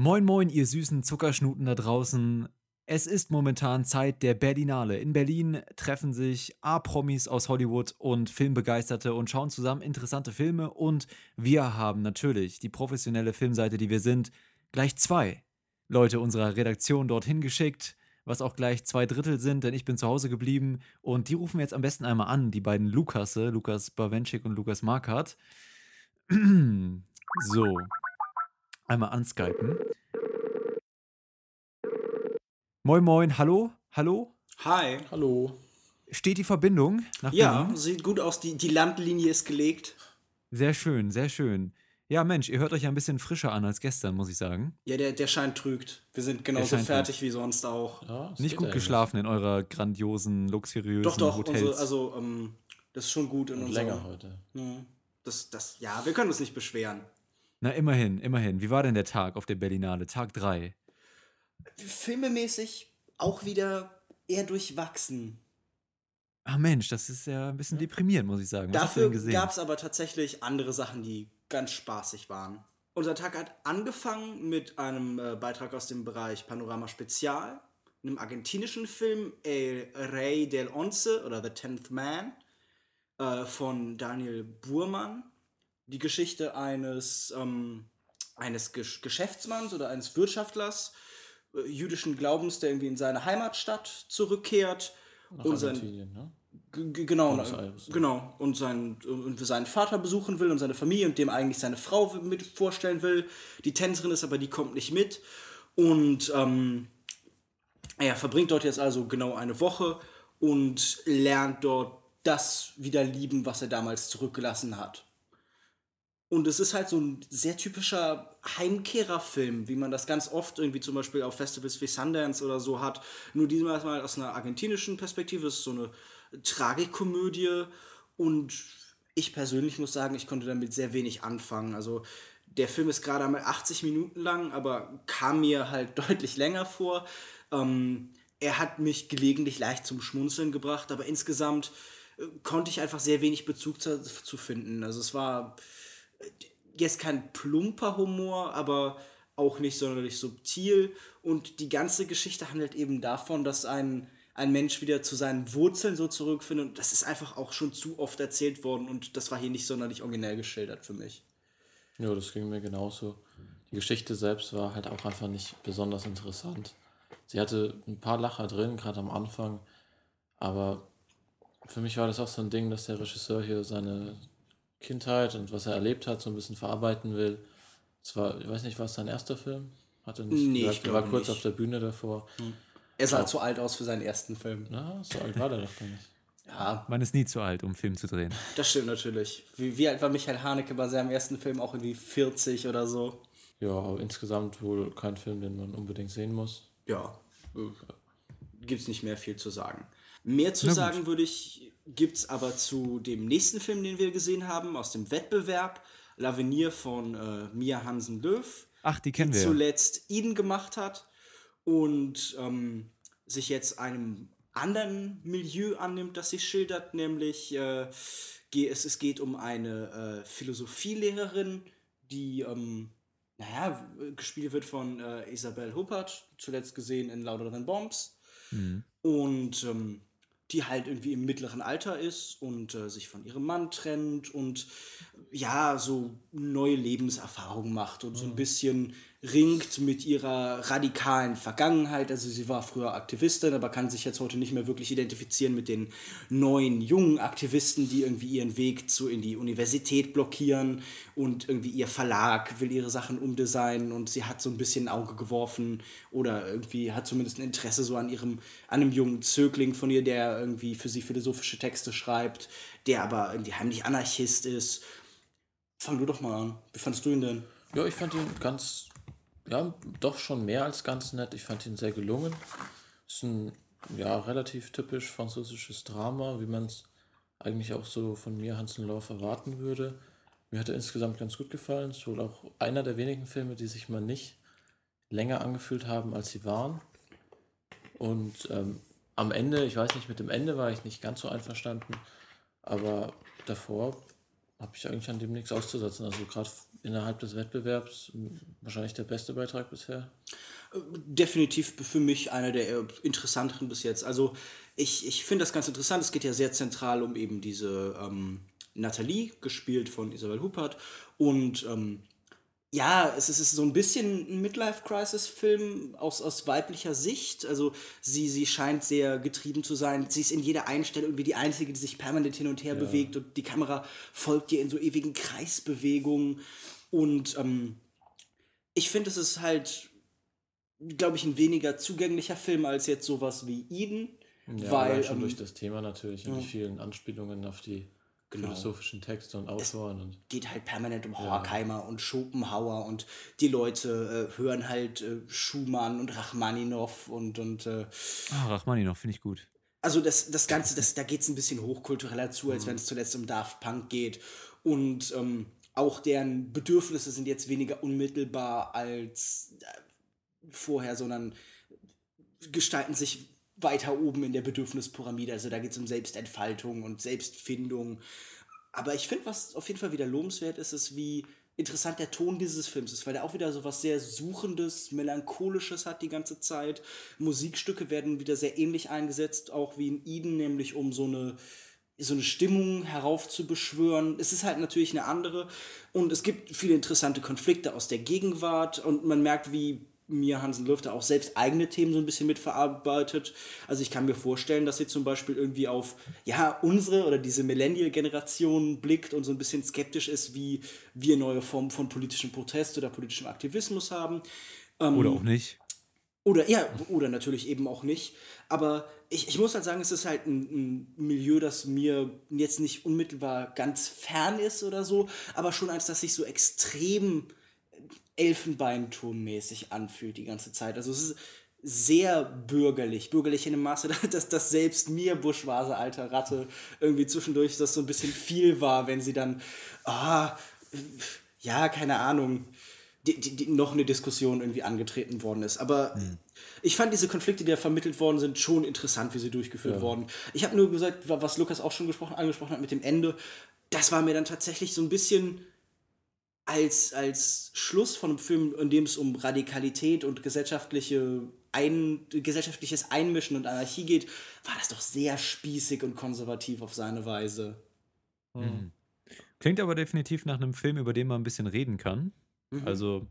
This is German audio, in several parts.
Moin, moin, ihr süßen Zuckerschnuten da draußen. Es ist momentan Zeit der Berlinale. In Berlin treffen sich A-Promis aus Hollywood und Filmbegeisterte und schauen zusammen interessante Filme. Und wir haben natürlich die professionelle Filmseite, die wir sind, gleich zwei Leute unserer Redaktion dorthin geschickt, was auch gleich zwei Drittel sind, denn ich bin zu Hause geblieben. Und die rufen wir jetzt am besten einmal an, die beiden Lukasse, Lukas Bawenschik und Lukas Markert. so, einmal anskypen. Moin, moin, hallo, hallo. Hi. Hallo. Steht die Verbindung nach Ja, Berlin? sieht gut aus. Die, die Landlinie ist gelegt. Sehr schön, sehr schön. Ja, Mensch, ihr hört euch ja ein bisschen frischer an als gestern, muss ich sagen. Ja, der, der Schein trügt. Wir sind genauso fertig trügt. wie sonst auch. Ja, Nicht gut geschlafen in eurer grandiosen, luxuriösen doch, doch, Hotels. Unsere, also, ähm, das ist schon gut in Und länger heute. Das, das, ja, wir können uns nicht beschweren. Na, immerhin, immerhin. Wie war denn der Tag auf der Berlinale? Tag 3. Filmemäßig auch wieder eher durchwachsen. Ach Mensch, das ist ja ein bisschen deprimierend, muss ich sagen. Was Dafür gab es aber tatsächlich andere Sachen, die ganz spaßig waren. Unser Tag hat angefangen mit einem äh, Beitrag aus dem Bereich Panorama Spezial, einem argentinischen Film El Rey del Once oder The Tenth Man äh, von Daniel Burmann. Die Geschichte eines, ähm, eines Gesch Geschäftsmanns oder eines Wirtschaftlers äh, jüdischen Glaubens, der irgendwie in seine Heimatstadt zurückkehrt. Nach und sein, ne? Genau, ne, genau. Und, sein, und seinen Vater besuchen will und seine Familie und dem eigentlich seine Frau mit vorstellen will. Die Tänzerin ist aber, die kommt nicht mit. Und ähm, er verbringt dort jetzt also genau eine Woche und lernt dort das wieder lieben, was er damals zurückgelassen hat. Und es ist halt so ein sehr typischer Heimkehrerfilm, wie man das ganz oft irgendwie zum Beispiel auf Festivals wie Sundance oder so hat. Nur diesmal mal aus einer argentinischen Perspektive. Es ist so eine Tragikkomödie. Und ich persönlich muss sagen, ich konnte damit sehr wenig anfangen. Also der Film ist gerade einmal 80 Minuten lang, aber kam mir halt deutlich länger vor. Ähm, er hat mich gelegentlich leicht zum Schmunzeln gebracht, aber insgesamt äh, konnte ich einfach sehr wenig Bezug zu, zu finden. Also es war jetzt kein plumper Humor, aber auch nicht sonderlich subtil. Und die ganze Geschichte handelt eben davon, dass ein, ein Mensch wieder zu seinen Wurzeln so zurückfindet. Und das ist einfach auch schon zu oft erzählt worden und das war hier nicht sonderlich originell geschildert für mich. Ja, das ging mir genauso. Die Geschichte selbst war halt auch einfach nicht besonders interessant. Sie hatte ein paar Lacher drin, gerade am Anfang, aber für mich war das auch so ein Ding, dass der Regisseur hier seine Kindheit und was er erlebt hat, so ein bisschen verarbeiten will. Es war, ich weiß nicht, war es sein erster Film? Hat er nicht nee, gesagt, er war kurz nicht. auf der Bühne davor. Hm. Er sah zu alt aus für seinen ersten Film. Na, so alt war der doch gar nicht. Ja. Man ist nie zu alt, um Film zu drehen. Das stimmt natürlich. Wie, wie alt war Michael Haneke bei seinem ersten Film? Auch irgendwie 40 oder so. Ja, aber insgesamt wohl kein Film, den man unbedingt sehen muss. Ja, gibt es nicht mehr viel zu sagen. Mehr zu sagen würde ich gibt es aber zu dem nächsten Film, den wir gesehen haben, aus dem Wettbewerb, L'Avenir von äh, Mia Hansen-Löw. Ach, die kennen die wir. zuletzt Eden gemacht hat und ähm, sich jetzt einem anderen Milieu annimmt, das sie schildert, nämlich äh, es, es geht um eine äh, Philosophielehrerin, die, ähm, naja, gespielt wird von äh, Isabel Huppert, zuletzt gesehen in Louder Than Bombs. Mhm. Und ähm, die halt irgendwie im mittleren Alter ist und äh, sich von ihrem Mann trennt und ja, so neue Lebenserfahrungen macht und so ein mhm. bisschen ringt mit ihrer radikalen Vergangenheit. Also sie war früher Aktivistin, aber kann sich jetzt heute nicht mehr wirklich identifizieren mit den neuen jungen Aktivisten, die irgendwie ihren Weg zu in die Universität blockieren und irgendwie ihr Verlag will ihre Sachen umdesignen und sie hat so ein bisschen ein Auge geworfen oder irgendwie hat zumindest ein Interesse so an ihrem an einem jungen Zögling von ihr, der irgendwie für sie philosophische Texte schreibt, der aber irgendwie heimlich Anarchist ist. Fang du doch mal an. Wie fandest du ihn denn? Ja, ich fand ihn ganz ja, doch schon mehr als ganz nett. Ich fand ihn sehr gelungen. Ist ein ja, relativ typisch französisches Drama, wie man es eigentlich auch so von mir, Hansen Lauf, erwarten würde. Mir hat er insgesamt ganz gut gefallen. Es ist wohl auch einer der wenigen Filme, die sich mal nicht länger angefühlt haben, als sie waren. Und ähm, am Ende, ich weiß nicht, mit dem Ende war ich nicht ganz so einverstanden, aber davor habe ich eigentlich an dem nichts auszusetzen. Also gerade innerhalb des Wettbewerbs wahrscheinlich der beste Beitrag bisher. Definitiv für mich einer der interessanteren bis jetzt. Also ich, ich finde das ganz interessant. Es geht ja sehr zentral um eben diese ähm, Nathalie, gespielt von Isabel Huppert. Und ähm, ja, es ist so ein bisschen ein Midlife-Crisis-Film aus, aus weiblicher Sicht. Also sie, sie scheint sehr getrieben zu sein. Sie ist in jeder Einstellung irgendwie die Einzige, die sich permanent hin und her ja. bewegt und die Kamera folgt ihr in so ewigen Kreisbewegungen. Und ähm, ich finde, es ist halt, glaube ich, ein weniger zugänglicher Film als jetzt sowas wie Eden. Ja, weil schon ähm, durch das Thema natürlich und ja. die vielen Anspielungen auf die genau. philosophischen Texte und Autoren. und geht halt permanent um Horkheimer ja. und Schopenhauer und die Leute äh, hören halt äh, Schumann und Rachmaninow und. und äh, ah, Rachmaninow finde ich gut. Also das, das Ganze, das, da geht es ein bisschen hochkultureller zu, als mhm. wenn es zuletzt um Daft Punk geht. Und ähm, auch deren Bedürfnisse sind jetzt weniger unmittelbar als äh, vorher, sondern gestalten sich weiter oben in der Bedürfnispyramide. Also da geht es um Selbstentfaltung und Selbstfindung. Aber ich finde, was auf jeden Fall wieder lobenswert ist, ist, wie interessant der Ton dieses Films ist, weil der auch wieder so was sehr Suchendes, Melancholisches hat die ganze Zeit. Musikstücke werden wieder sehr ähnlich eingesetzt, auch wie in Eden, nämlich um so eine so eine Stimmung heraufzubeschwören. Es ist halt natürlich eine andere und es gibt viele interessante Konflikte aus der Gegenwart und man merkt, wie Mia Hansen Lüfter auch selbst eigene Themen so ein bisschen mitverarbeitet. Also ich kann mir vorstellen, dass sie zum Beispiel irgendwie auf ja unsere oder diese Millennial-Generation blickt und so ein bisschen skeptisch ist, wie wir neue Formen von politischem Protest oder politischem Aktivismus haben. Ähm, oder auch nicht. Oder ja, oder natürlich eben auch nicht. Aber ich, ich muss halt sagen, es ist halt ein, ein, Milieu, das mir jetzt nicht unmittelbar ganz fern ist oder so, aber schon als dass sich so extrem Elfenbeinturmmäßig anfühlt die ganze Zeit. Also es ist sehr bürgerlich, bürgerlich in dem Maße, dass das selbst mir, Buschwase, alter Ratte, irgendwie zwischendurch das so ein bisschen viel war, wenn sie dann, ah, ja, keine Ahnung, die, die, die noch eine Diskussion irgendwie angetreten worden ist. Aber hm. ich fand diese Konflikte, die da vermittelt worden sind, schon interessant, wie sie durchgeführt ja. wurden. Ich habe nur gesagt, was Lukas auch schon gesprochen, angesprochen hat mit dem Ende, das war mir dann tatsächlich so ein bisschen als, als Schluss von einem Film, in dem es um Radikalität und gesellschaftliche ein, gesellschaftliches Einmischen und Anarchie geht, war das doch sehr spießig und konservativ auf seine Weise. Mhm. Klingt aber definitiv nach einem Film, über den man ein bisschen reden kann. Mhm. Also,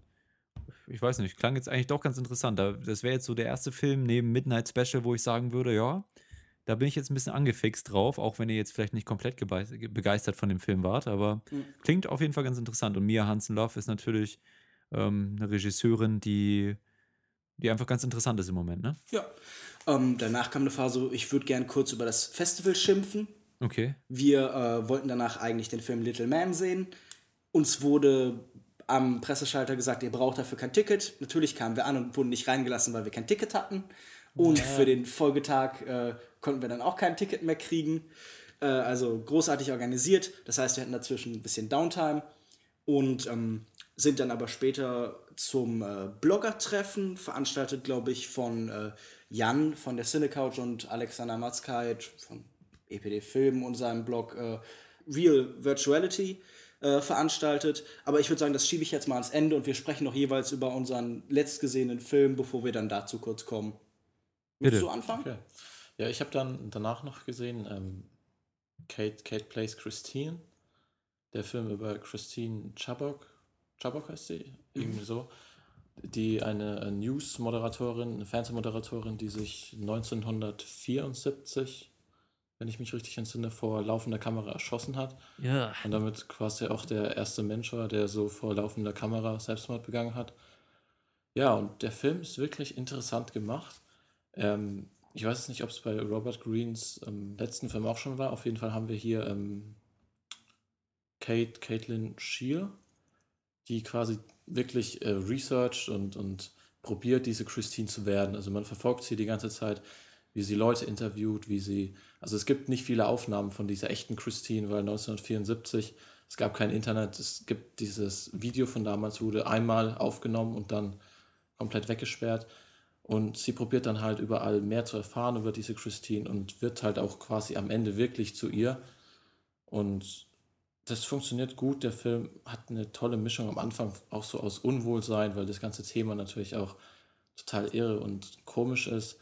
ich weiß nicht, klang jetzt eigentlich doch ganz interessant. Das wäre jetzt so der erste Film neben Midnight Special, wo ich sagen würde, ja, da bin ich jetzt ein bisschen angefixt drauf, auch wenn ihr jetzt vielleicht nicht komplett begeistert von dem Film wart, aber mhm. klingt auf jeden Fall ganz interessant. Und Mia Hansen-Love ist natürlich ähm, eine Regisseurin, die, die einfach ganz interessant ist im Moment, ne? Ja. Ähm, danach kam eine Phase, ich würde gern kurz über das Festival schimpfen. Okay. Wir äh, wollten danach eigentlich den Film Little Man sehen. Uns wurde am Presseschalter gesagt, ihr braucht dafür kein Ticket. Natürlich kamen wir an und wurden nicht reingelassen, weil wir kein Ticket hatten. Und für den Folgetag äh, konnten wir dann auch kein Ticket mehr kriegen. Äh, also großartig organisiert. Das heißt, wir hatten dazwischen ein bisschen Downtime und ähm, sind dann aber später zum äh, Blogger-Treffen, veranstaltet, glaube ich, von äh, Jan von der Cinecouch und Alexander Matzkeit von EPD Film und seinem Blog äh, Real Virtuality äh, veranstaltet. Aber ich würde sagen, das schiebe ich jetzt mal ans Ende und wir sprechen noch jeweils über unseren letztgesehenen Film, bevor wir dann dazu kurz kommen. Bitte. du anfangen? Okay. Ja, ich habe dann danach noch gesehen ähm, Kate, Kate Plays Christine. Der Film über Christine Chabok. Chabok heißt sie? Mhm. Irgendwie so. Die eine News-Moderatorin, eine Fernsehmoderatorin, die sich 1974, wenn ich mich richtig entsinne, vor laufender Kamera erschossen hat. Ja. Und damit quasi auch der erste Mensch war, der so vor laufender Kamera Selbstmord begangen hat. Ja, und der Film ist wirklich interessant gemacht. Ähm, ich weiß jetzt nicht, ob es bei Robert Greens ähm, letzten Film auch schon war. Auf jeden Fall haben wir hier ähm, Kate, Caitlin Shear, die quasi wirklich äh, researcht und, und probiert, diese Christine zu werden. Also man verfolgt sie die ganze Zeit, wie sie Leute interviewt, wie sie. Also es gibt nicht viele Aufnahmen von dieser echten Christine, weil 1974 es gab kein Internet. Es gibt dieses Video von damals, wurde einmal aufgenommen und dann komplett weggesperrt. Und sie probiert dann halt überall mehr zu erfahren über diese Christine und wird halt auch quasi am Ende wirklich zu ihr. Und das funktioniert gut. Der Film hat eine tolle Mischung am Anfang auch so aus Unwohlsein, weil das ganze Thema natürlich auch total irre und komisch ist.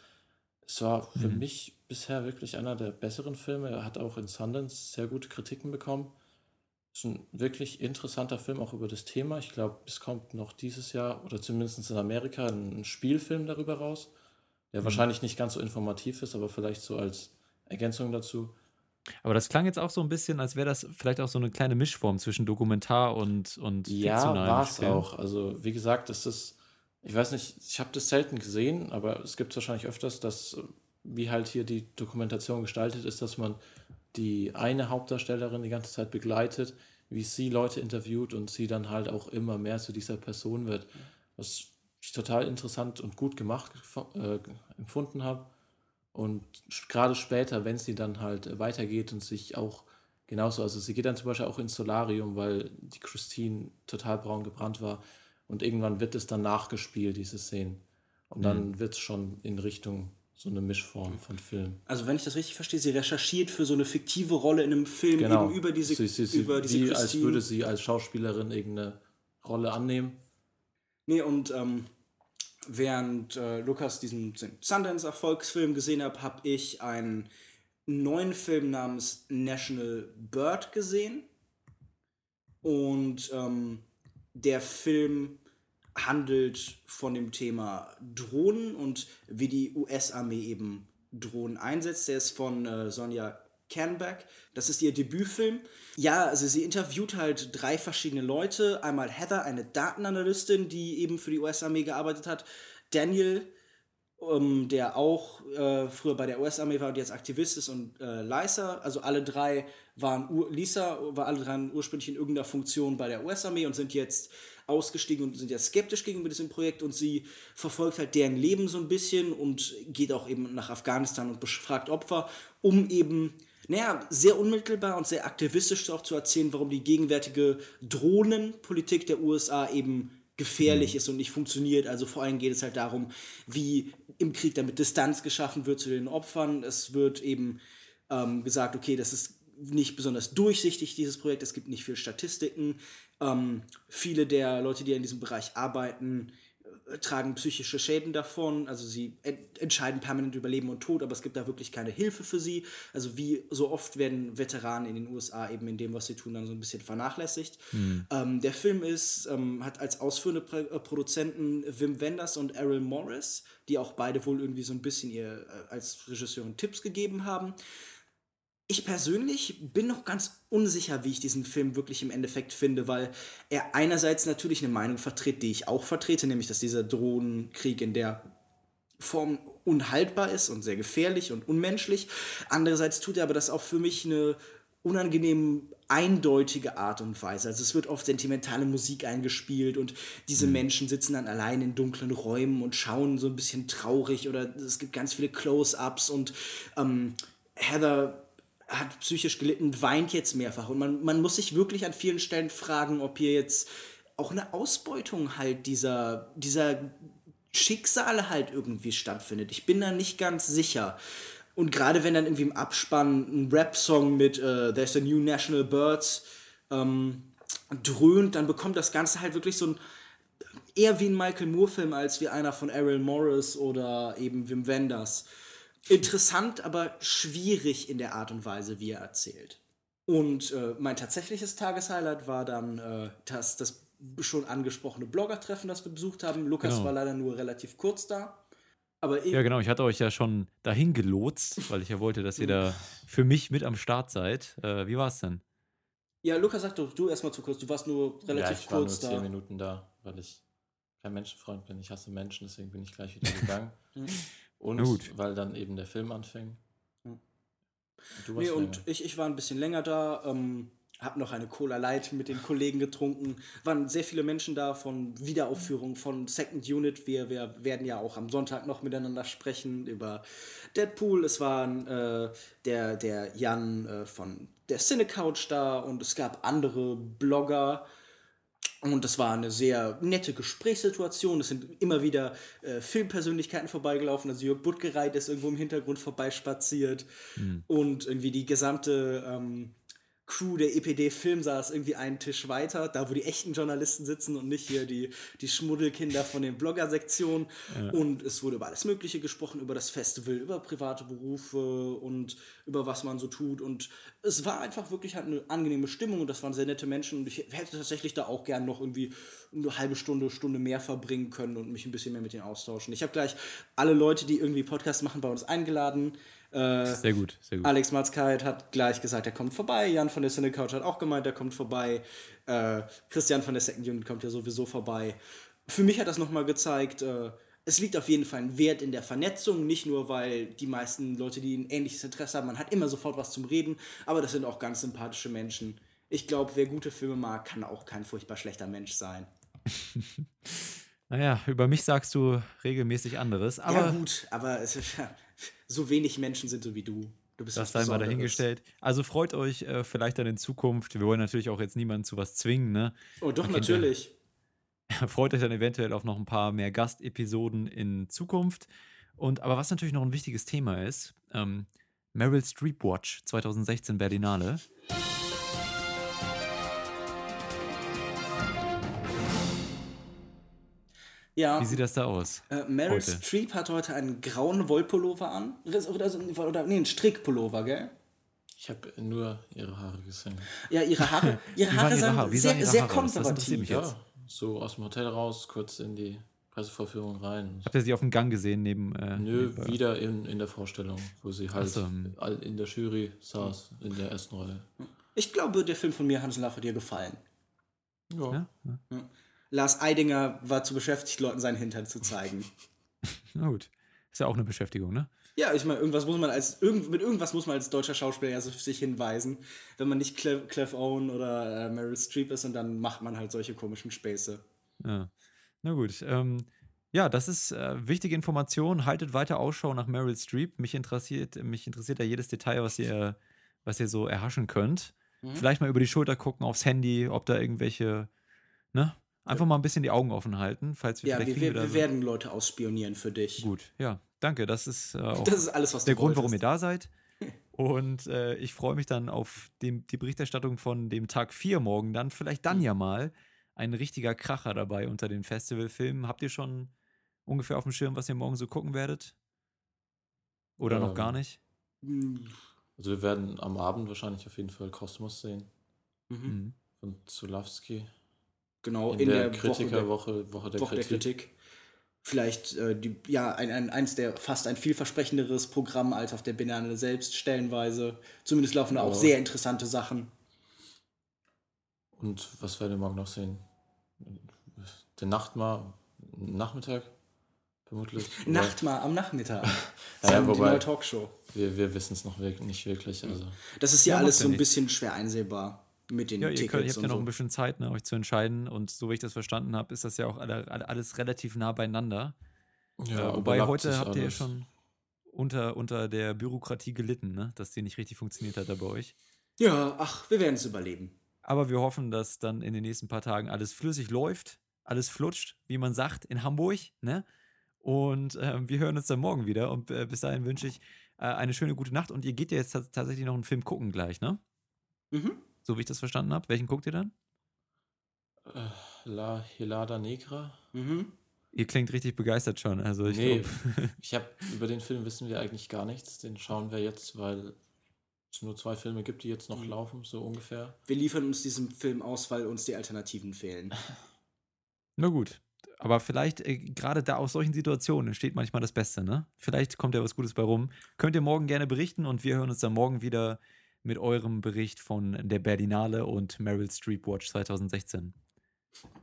Es war für mhm. mich bisher wirklich einer der besseren Filme. Er hat auch in Sundance sehr gute Kritiken bekommen. Ist ein wirklich interessanter Film auch über das Thema. Ich glaube, es kommt noch dieses Jahr oder zumindest in Amerika ein Spielfilm darüber raus, der mhm. wahrscheinlich nicht ganz so informativ ist, aber vielleicht so als Ergänzung dazu. Aber das klang jetzt auch so ein bisschen, als wäre das vielleicht auch so eine kleine Mischform zwischen Dokumentar und, und Ja, war es auch. Also, wie gesagt, es ist, ich weiß nicht, ich habe das selten gesehen, aber es gibt es wahrscheinlich öfters, dass, wie halt hier die Dokumentation gestaltet ist, dass man die eine Hauptdarstellerin die ganze Zeit begleitet, wie sie Leute interviewt und sie dann halt auch immer mehr zu dieser Person wird. Was ich total interessant und gut gemacht äh, empfunden habe. Und gerade später, wenn sie dann halt weitergeht und sich auch genauso, also sie geht dann zum Beispiel auch ins Solarium, weil die Christine total braun gebrannt war. Und irgendwann wird es dann nachgespielt, diese Szenen. Und dann mhm. wird es schon in Richtung so eine Mischform von Film. Also wenn ich das richtig verstehe, sie recherchiert für so eine fiktive Rolle in einem Film genau. eben über diese, sie, sie, sie, über diese wie, Als würde sie als Schauspielerin irgendeine Rolle annehmen. Nee, und ähm, während äh, Lukas diesen Sundance-Erfolgsfilm gesehen hat, habe ich einen neuen Film namens National Bird gesehen. Und ähm, der Film handelt von dem Thema Drohnen und wie die US-Armee eben Drohnen einsetzt. Der ist von äh, Sonja Canback. Das ist ihr Debütfilm. Ja, also sie interviewt halt drei verschiedene Leute. Einmal Heather, eine Datenanalystin, die eben für die US-Armee gearbeitet hat. Daniel, ähm, der auch äh, früher bei der US-Armee war und jetzt Aktivist ist. Und äh, Lisa, also alle drei waren, Lisa war alle drei ursprünglich in irgendeiner Funktion bei der US-Armee und sind jetzt ausgestiegen und sind ja skeptisch gegenüber diesem Projekt und sie verfolgt halt deren Leben so ein bisschen und geht auch eben nach Afghanistan und befragt Opfer, um eben naja, sehr unmittelbar und sehr aktivistisch auch zu erzählen, warum die gegenwärtige Drohnenpolitik der USA eben gefährlich mhm. ist und nicht funktioniert. Also vor allem geht es halt darum, wie im Krieg damit Distanz geschaffen wird zu den Opfern. Es wird eben ähm, gesagt, okay, das ist nicht besonders durchsichtig, dieses Projekt. Es gibt nicht viel Statistiken. Ähm, viele der Leute, die in diesem Bereich arbeiten, tragen psychische Schäden davon, also sie ent entscheiden permanent über Leben und Tod, aber es gibt da wirklich keine Hilfe für sie. Also wie so oft werden Veteranen in den USA eben in dem, was sie tun, dann so ein bisschen vernachlässigt. Mhm. Ähm, der Film ist, ähm, hat als ausführende Pro äh, Produzenten Wim Wenders und Errol Morris, die auch beide wohl irgendwie so ein bisschen ihr äh, als Regisseurin Tipps gegeben haben. Ich persönlich bin noch ganz unsicher, wie ich diesen Film wirklich im Endeffekt finde, weil er einerseits natürlich eine Meinung vertritt, die ich auch vertrete, nämlich dass dieser Drohnenkrieg in der Form unhaltbar ist und sehr gefährlich und unmenschlich. Andererseits tut er aber das auch für mich eine unangenehm eindeutige Art und Weise. Also es wird oft sentimentale Musik eingespielt und diese mhm. Menschen sitzen dann allein in dunklen Räumen und schauen so ein bisschen traurig oder es gibt ganz viele Close-ups und ähm, Heather hat psychisch gelitten, weint jetzt mehrfach. Und man, man muss sich wirklich an vielen Stellen fragen, ob hier jetzt auch eine Ausbeutung halt dieser, dieser Schicksale halt irgendwie stattfindet. Ich bin da nicht ganz sicher. Und gerade wenn dann irgendwie im Abspann ein Rap-Song mit uh, There's a New National Birds ähm, dröhnt, dann bekommt das Ganze halt wirklich so ein eher wie ein Michael Moore-Film als wie einer von Errol Morris oder eben Wim Wenders interessant, aber schwierig in der Art und Weise, wie er erzählt. Und äh, mein tatsächliches Tageshighlight war dann äh, das, das schon angesprochene Blogger-Treffen, das wir besucht haben. Lukas genau. war leider nur relativ kurz da. Aber ja, genau. Ich hatte euch ja schon dahin gelotst, weil ich ja wollte, dass ihr da für mich mit am Start seid. Äh, wie war es denn? Ja, Lukas, sag doch du erstmal zu kurz. Du warst nur relativ ja, ich kurz war nur zehn Minuten da, weil ich kein Menschenfreund bin. Ich hasse Menschen, deswegen bin ich gleich wieder gegangen. Und Gut. weil dann eben der Film anfing. Und nee, und ich, ich war ein bisschen länger da, ähm, hab noch eine Cola Light mit den Kollegen getrunken. Waren sehr viele Menschen da von Wiederaufführung von Second Unit. Wir, wir werden ja auch am Sonntag noch miteinander sprechen über Deadpool. Es waren äh, der, der Jan äh, von der Cinecouch da und es gab andere Blogger und das war eine sehr nette Gesprächssituation. Es sind immer wieder äh, Filmpersönlichkeiten vorbeigelaufen. Also Jörg Buttgereit ist irgendwo im Hintergrund vorbeispaziert. Mhm. Und irgendwie die gesamte ähm, Crew der EPD Film saß irgendwie einen Tisch weiter, da wo die echten Journalisten sitzen und nicht hier die, die Schmuddelkinder von den Blogger-Sektionen. Ja. Und es wurde über alles Mögliche gesprochen, über das Festival, über private Berufe und über was man so tut. Und es war einfach wirklich halt eine angenehme Stimmung und das waren sehr nette Menschen. Und ich hätte tatsächlich da auch gern noch irgendwie eine halbe Stunde, Stunde mehr verbringen können und mich ein bisschen mehr mit denen austauschen. Ich habe gleich alle Leute, die irgendwie Podcasts machen, bei uns eingeladen. Äh, sehr gut, sehr gut. Alex Matzkeit hat gleich gesagt, er kommt vorbei. Jan von der Cine Couch hat auch gemeint, er kommt vorbei. Äh, Christian von der Second Unit kommt ja sowieso vorbei. Für mich hat das nochmal gezeigt, äh, es liegt auf jeden Fall ein Wert in der Vernetzung, nicht nur, weil die meisten Leute, die ein ähnliches Interesse haben, man hat immer sofort was zum Reden, aber das sind auch ganz sympathische Menschen. Ich glaube, wer gute Filme mag, kann auch kein furchtbar schlechter Mensch sein. naja, über mich sagst du regelmäßig anderes. Aber ja, gut, aber es ist ja, so wenig Menschen sind so wie du. Du bist das sei mal dahingestellt. Also freut euch äh, vielleicht dann in Zukunft. Wir wollen natürlich auch jetzt niemanden zu was zwingen, ne? Oh, doch, natürlich. freut euch dann eventuell auf noch ein paar mehr Gastepisoden in Zukunft. Und aber was natürlich noch ein wichtiges Thema ist, ähm, Meryl Streep Watch 2016 Berlinale. Ja. Wie sieht das da aus? Äh, Meryl heute? Streep hat heute einen grauen Wollpullover an. Oder, oder nee, einen Strickpullover, gell? Ich habe nur ihre Haare gesehen. Ja, ihre Haare, ihre Haare sind Haare? sehr, ihre sehr Haare? konservativ. Ja, so aus dem Hotel raus, kurz in die Pressevorführung rein. Habt ihr sie auf dem Gang gesehen neben. Äh, Nö, neben, wieder in, in der Vorstellung, wo sie halt so. in der Jury saß, in der ersten Rolle. Ich glaube, der Film von mir, Hans Laff, hat dir gefallen. Ja. ja? ja. Lars Eidinger war zu beschäftigt, Leuten seinen Hintern zu zeigen. Na gut. Ist ja auch eine Beschäftigung, ne? Ja, ich meine, irgendwas muss man als irgend, mit irgendwas muss man als deutscher Schauspieler ja so sich hinweisen, wenn man nicht Clef, Clef Owen oder äh, Meryl Streep ist und dann macht man halt solche komischen Späße. Ja. Na gut. Ähm, ja, das ist äh, wichtige Information. Haltet weiter Ausschau nach Meryl Streep. Mich interessiert, mich interessiert ja jedes Detail, was ihr, was ihr so erhaschen könnt. Mhm. Vielleicht mal über die Schulter gucken aufs Handy, ob da irgendwelche, ne? Einfach mal ein bisschen die Augen offen halten, falls wir ja, vielleicht. Ja, wir, wir so. werden Leute ausspionieren für dich. Gut, ja, danke. Das ist, äh, auch das ist alles, was der Grund, warum ihr da seid. Und äh, ich freue mich dann auf dem, die Berichterstattung von dem Tag 4 morgen. Dann vielleicht dann ja mal ein richtiger Kracher dabei unter den Festivalfilmen. Habt ihr schon ungefähr auf dem Schirm, was ihr morgen so gucken werdet? Oder ähm, noch gar nicht? Hm. Also wir werden am Abend wahrscheinlich auf jeden Fall Kosmos sehen. Mhm. mhm. Von Zulawski. Genau, in, in der, der Kritikerwoche, Woche, der, Woche der, Kritik. Kritik. Vielleicht äh, die, ja, ein, ein, eins der fast ein vielversprechenderes Programm als auf der Banane selbst stellenweise. Zumindest laufen da auch sehr interessante Sachen. Und was werden wir morgen noch sehen? Der Nachtmar, Nachmittag? Vermutlich. Nachtmar am Nachmittag. ja, wobei, die neue Talkshow. Wir, wir wissen es noch nicht wirklich. Also. Das ist ja, ja alles so ein bisschen schwer einsehbar mit den ja, Tickets. Ihr, könnt, ihr habt ja noch so. ein bisschen Zeit, ne, euch zu entscheiden. Und so wie ich das verstanden habe, ist das ja auch alle, alles relativ nah beieinander. Ja, äh, wobei heute habt ihr ja schon unter, unter der Bürokratie gelitten, ne? dass die nicht richtig funktioniert hat da bei euch. Ja, ach, wir werden es überleben. Aber wir hoffen, dass dann in den nächsten paar Tagen alles flüssig läuft, alles flutscht, wie man sagt, in Hamburg. Ne? Und äh, wir hören uns dann morgen wieder. Und äh, bis dahin wünsche ich äh, eine schöne gute Nacht. Und ihr geht ja jetzt tatsächlich noch einen Film gucken gleich, ne? Mhm so wie ich das verstanden habe. Welchen guckt ihr dann? Äh, La Helada Negra. Mhm. Ihr klingt richtig begeistert schon. Also ich nee, ich habe über den Film wissen wir eigentlich gar nichts. Den schauen wir jetzt, weil es nur zwei Filme gibt, die jetzt noch mhm. laufen, so ungefähr. Wir liefern uns diesen Film aus, weil uns die Alternativen fehlen. Na gut. Aber vielleicht, äh, gerade da aus solchen Situationen entsteht manchmal das Beste, ne? Vielleicht kommt ja was Gutes bei rum. Könnt ihr morgen gerne berichten und wir hören uns dann morgen wieder mit eurem Bericht von der Berlinale und Meryl Streep Watch 2016.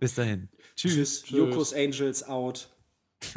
Bis dahin. Tschüss. Tschüss. Yokos Angels out.